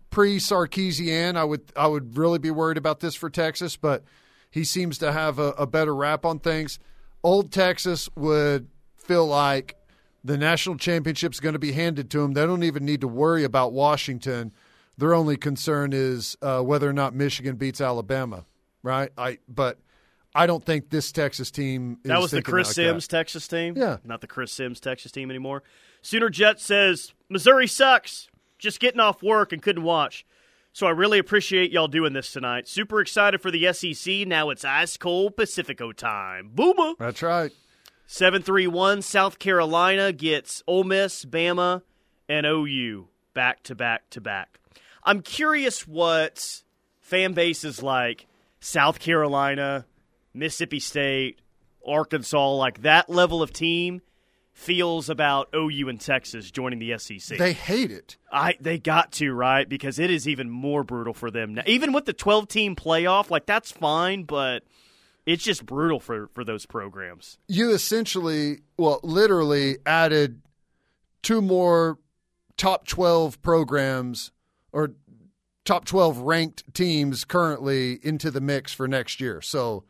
S1: pre Sarkisian, I would I would really be worried about this for Texas, but he seems to have a, a better rap on things. Old Texas would feel like the national championship's going to be handed to them. They don't even need to worry about Washington. Their only concern is uh, whether or not Michigan beats Alabama, right? I but I don't think this Texas team. Is
S2: That was the Chris Simms
S1: that.
S2: Texas team.
S1: Yeah.
S2: not the Chris Simms Texas team anymore. Sooner Jet says Missouri sucks. Just getting off work and couldn't watch. So I really appreciate y'all doing this tonight. Super excited for the SEC. Now it's ice cold Pacifico time. Boomer.
S1: That's right.
S2: 731 South Carolina gets Ole Miss, Bama, and OU back to back to back. I'm curious what fan bases like South Carolina, Mississippi State, Arkansas, like that level of team, feels about OU and Texas joining the SEC.
S1: They hate it.
S2: I they got to right because it is even more brutal for them now. Even with the 12 team playoff, like that's fine, but it's just brutal for for those programs.
S1: You essentially, well, literally added two more top 12 programs or top 12 ranked teams currently into the mix for next year. So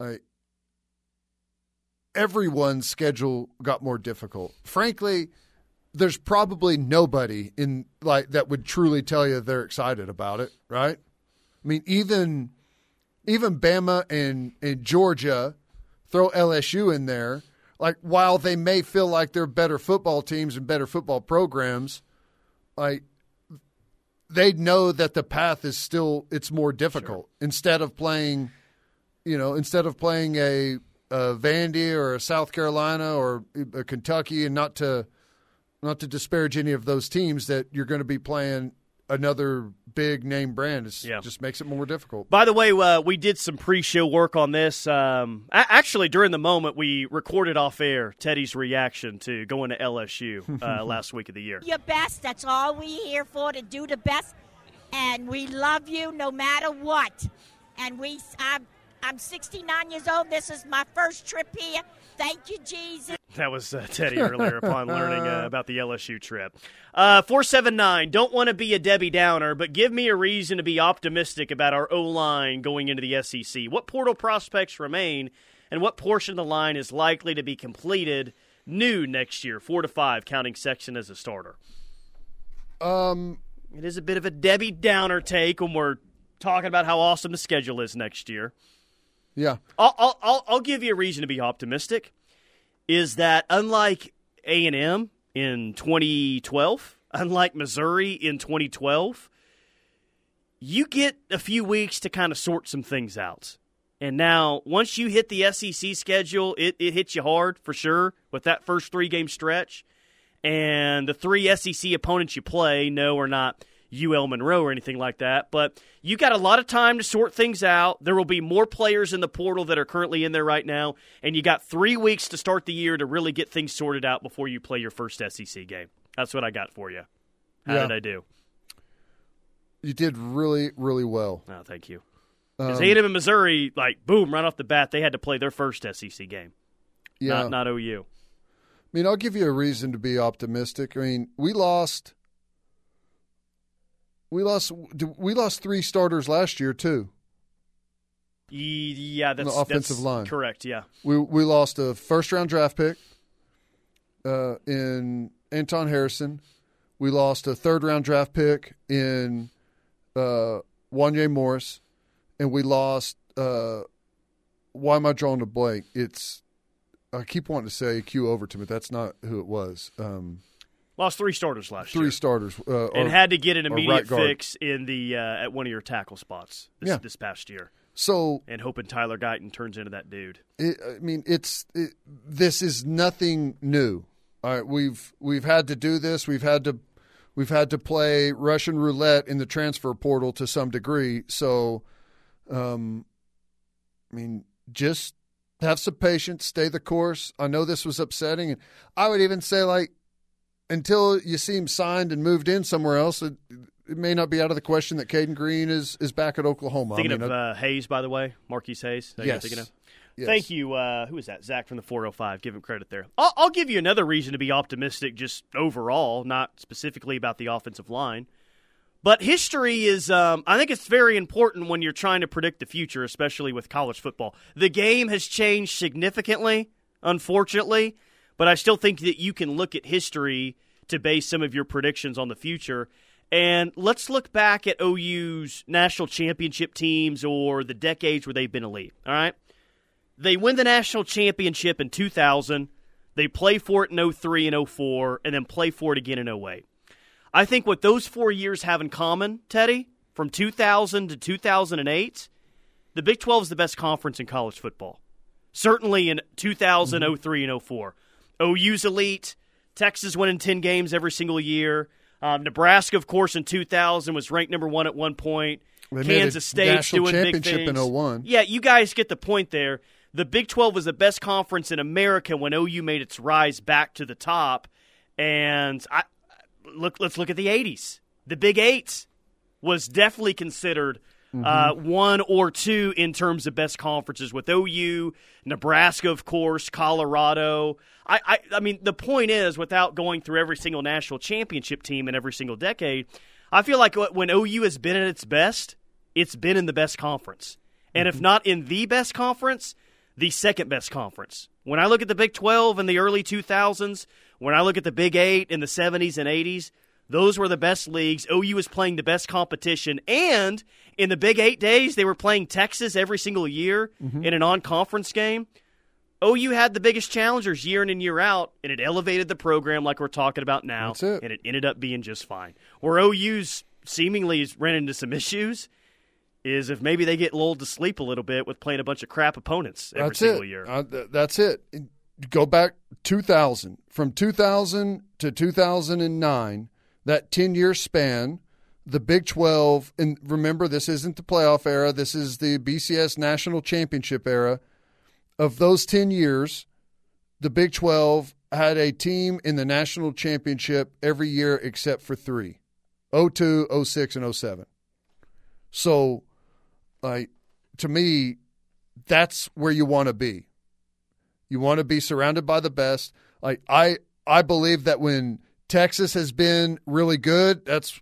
S1: uh, everyone's schedule got more difficult. Frankly, there's probably nobody in like that would truly tell you they're excited about it, right? I mean, even even Bama and, and Georgia throw LSU in there. Like while they may feel like they're better football teams and better football programs, like they know that the path is still it's more difficult. Sure. Instead of playing, you know, instead of playing a, a Vandy or a South Carolina or a Kentucky, and not to not to disparage any of those teams that you're going to be playing another big name brand. It yeah. just makes it more difficult.
S2: By the way, uh, we did some pre-show work on this. Um, actually, during the moment, we recorded off air Teddy's reaction to going to LSU uh, last week of the year.
S10: Your best. That's all we here for to do the best, and we love you no matter what. And we, I'm, I'm 69 years old. This is my first trip here. Thank you, Jesus.
S2: That was uh, Teddy earlier upon learning uh, about the LSU trip. Uh, 479, don't want to be a Debbie Downer, but give me a reason to be optimistic about our O line going into the SEC. What portal prospects remain, and what portion of the line is likely to be completed new next year? Four to five, counting section as a starter.
S1: Um,
S2: It is a bit of a Debbie Downer take when we're talking about how awesome the schedule is next year.
S1: Yeah.
S2: I'll, I'll, I'll give you a reason to be optimistic. Is that unlike A and M in 2012, unlike Missouri in 2012, you get a few weeks to kind of sort some things out. And now, once you hit the SEC schedule, it, it hits you hard for sure with that first three game stretch. And the three SEC opponents you play, no, or not UL Monroe or anything like that. But you got a lot of time to sort things out. There will be more players in the portal that are currently in there right now, and you got three weeks to start the year to really get things sorted out before you play your first SEC game. That's what I got for you. How yeah. did I do?
S1: You did really, really well.
S2: Oh, thank you. Because um, A&M and Missouri, like boom, right off the bat, they had to play their first SEC game. Yeah, not, not OU.
S1: I mean, I'll give you a reason to be optimistic. I mean, we lost we lost. We lost three starters last year too.
S2: Yeah, that's
S1: the offensive
S2: that's
S1: line.
S2: Correct. Yeah,
S1: we we lost a first round draft pick uh, in Anton Harrison. We lost a third round draft pick in uh, Wanya Morris, and we lost. Uh, why am I drawing a blank? It's I keep wanting to say Q Overton, but that's not who it was. Um,
S2: Lost three starters last
S1: three
S2: year.
S1: Three starters, uh,
S2: and had to get an immediate right fix in the uh, at one of your tackle spots this,
S1: yeah.
S2: this past year.
S1: So
S2: and hoping Tyler Guyton turns into that dude.
S1: It, I mean, it's it, this is nothing new. All right, we've we've had to do this. We've had to we've had to play Russian roulette in the transfer portal to some degree. So, um, I mean, just have some patience, stay the course. I know this was upsetting, and I would even say like until you see him signed and moved in somewhere else, it, it may not be out of the question that Cayden Green is is back at Oklahoma.
S2: Thinking
S1: I mean,
S2: of uh, Hayes, by the way, Marquis Hayes.
S1: yes.
S2: yes. Thank you. Uh, who is that? Zach from the 405. Give him credit there. I'll, I'll give you another reason to be optimistic, just overall, not specifically about the offensive line. But history is, um, I think it's very important when you're trying to predict the future, especially with college football. The game has changed significantly, unfortunately. But I still think that you can look at history to base some of your predictions on the future. And let's look back at OU's national championship teams or the decades where they've been elite. All right. They win the national championship in 2000. They play for it in 03 and 04, and then play for it again in 08. I think what those four years have in common, Teddy, from 2000 to 2008, the Big 12 is the best conference in college football. Certainly in 2000, mm-hmm. 03, and 04. OU's elite. Texas winning 10 games every single year. Um, Nebraska, of course, in 2000 was ranked number one at one point.
S1: They
S2: Kansas State doing big things.
S1: in 01.
S2: Yeah, you guys get the point there. the Big 12 was the best conference in America when OU made its rise back to the top. And I look, let's look at the 80s. The Big Eight was definitely considered
S1: Mm-hmm.
S2: uh, one or two in terms of best conferences with OU, Nebraska, of course, Colorado. I, I, I mean, the point is, without going through every single national championship team in every single decade, I feel like when OU has been at its best, it's been in the best conference. And if not in the best conference, the second best conference. When I look at the Big 12 in the early 2000s, when I look at the Big 8 in the 70s and 80s, those were the best leagues. OU was playing the best competition. And in the Big 8 days, they were playing Texas every single year
S1: Mm-hmm.
S2: in a non conference game. OU had the biggest challengers year in and year out, and it elevated the program like we're talking about now.
S1: That's it.
S2: And it ended up being just fine. Where OU's seemingly ran into some issues is if maybe they get lulled to sleep a little bit with playing a bunch of crap opponents every
S1: That's
S2: single
S1: it.
S2: year.
S1: Uh, th- that's it. Go back 2000. From 2000 to 2009, that 10 year span, the Big 12, and remember, this isn't the playoff era, this is the BCS national championship era. Of those 10 years, the Big 12 had a team in the national championship every year except for three 02, 06, and 07. So, like, to me, that's where you want to be. You want to be surrounded by the best. Like I I believe that when Texas has been really good, that's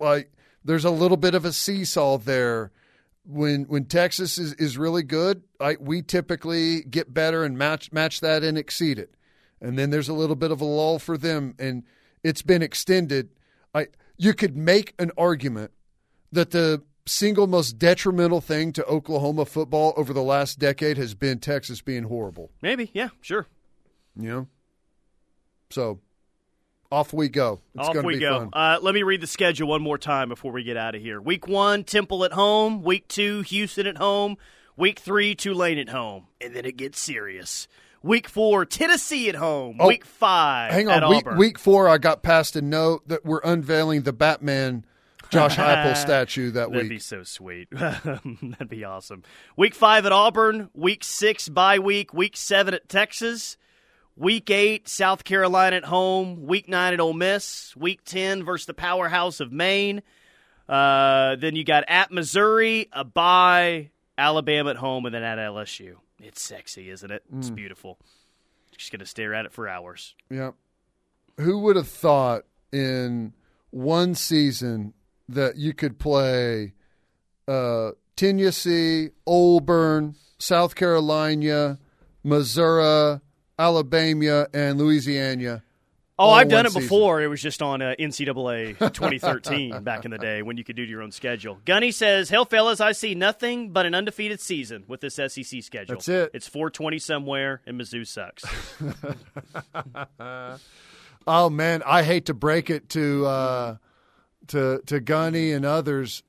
S1: like there's a little bit of a seesaw there. When when Texas is, is really good, I, we typically get better and match match that and exceed it. And then there's a little bit of a lull for them, and it's been extended. I you could make an argument that the single most detrimental thing to Oklahoma football over the last decade has been Texas being horrible.
S2: Maybe, yeah, sure.
S1: You know? So off we go. It's
S2: Off we
S1: be
S2: go. Uh, let me read the schedule one more time before we get out of here. Week one, Temple at home. Week two, Houston at home. Week three, Tulane at home. And then it gets serious. Week four, Tennessee at home.
S1: Oh,
S2: week five,
S1: Hang
S2: at
S1: on. Week,
S2: Auburn.
S1: week four, I got past a note that we're unveiling the Batman Josh Heupel statue that week.
S2: That'd be so sweet. That'd be awesome. Week five at Auburn. Week six bye week. Week seven at Texas. Week eight, South Carolina at home. Week nine at Ole Miss. Week ten versus the powerhouse of Maine. Uh, then you got at Missouri, a bye, Alabama at home, and then at LSU. It's sexy, isn't it? It's
S1: Mm.
S2: beautiful. Just gonna stare at it for hours.
S1: Yeah. Who would have thought in one season that you could play uh, Tennessee, Auburn, South Carolina, Missouri, Alabama, and Louisiana?
S2: Oh, I've done it
S1: season?
S2: before. It was just on uh, NCAA 2013 back in the day when you could do your own schedule. Gunny says, "Hell, fellas, I see nothing but an undefeated season with this SEC schedule.
S1: That's it.
S2: It's 420 somewhere, and Mizzou sucks."
S1: Oh man, I hate to break it to uh, to to Gunny and others.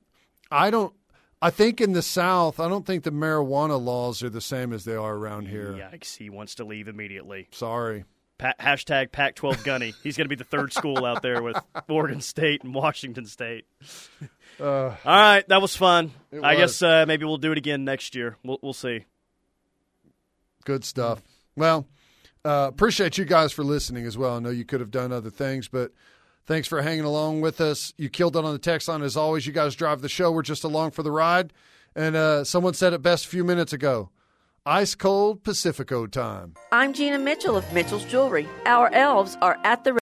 S1: I don't. I think in the South, I don't think the marijuana laws are the same as they are around here.
S2: Yikes! He wants to leave immediately.
S1: Sorry.
S2: Pa- hashtag Pac-12 Gunny. He's going to be the third school out there with Oregon State and Washington State.
S1: Uh,
S2: All right, that was fun. I
S1: was.
S2: guess uh, maybe we'll do it again next year. We'll, we'll see.
S1: Good stuff. Well, uh, appreciate you guys for listening as well. I know you could have done other things, but thanks for hanging along with us. You killed it on the text line as always. You guys drive the show. We're just along for the ride. And uh, someone said it best a few minutes ago ice cold Pacifico time.
S11: I'm Gina Mitchell of Mitchell's Jewelry. Our elves are at the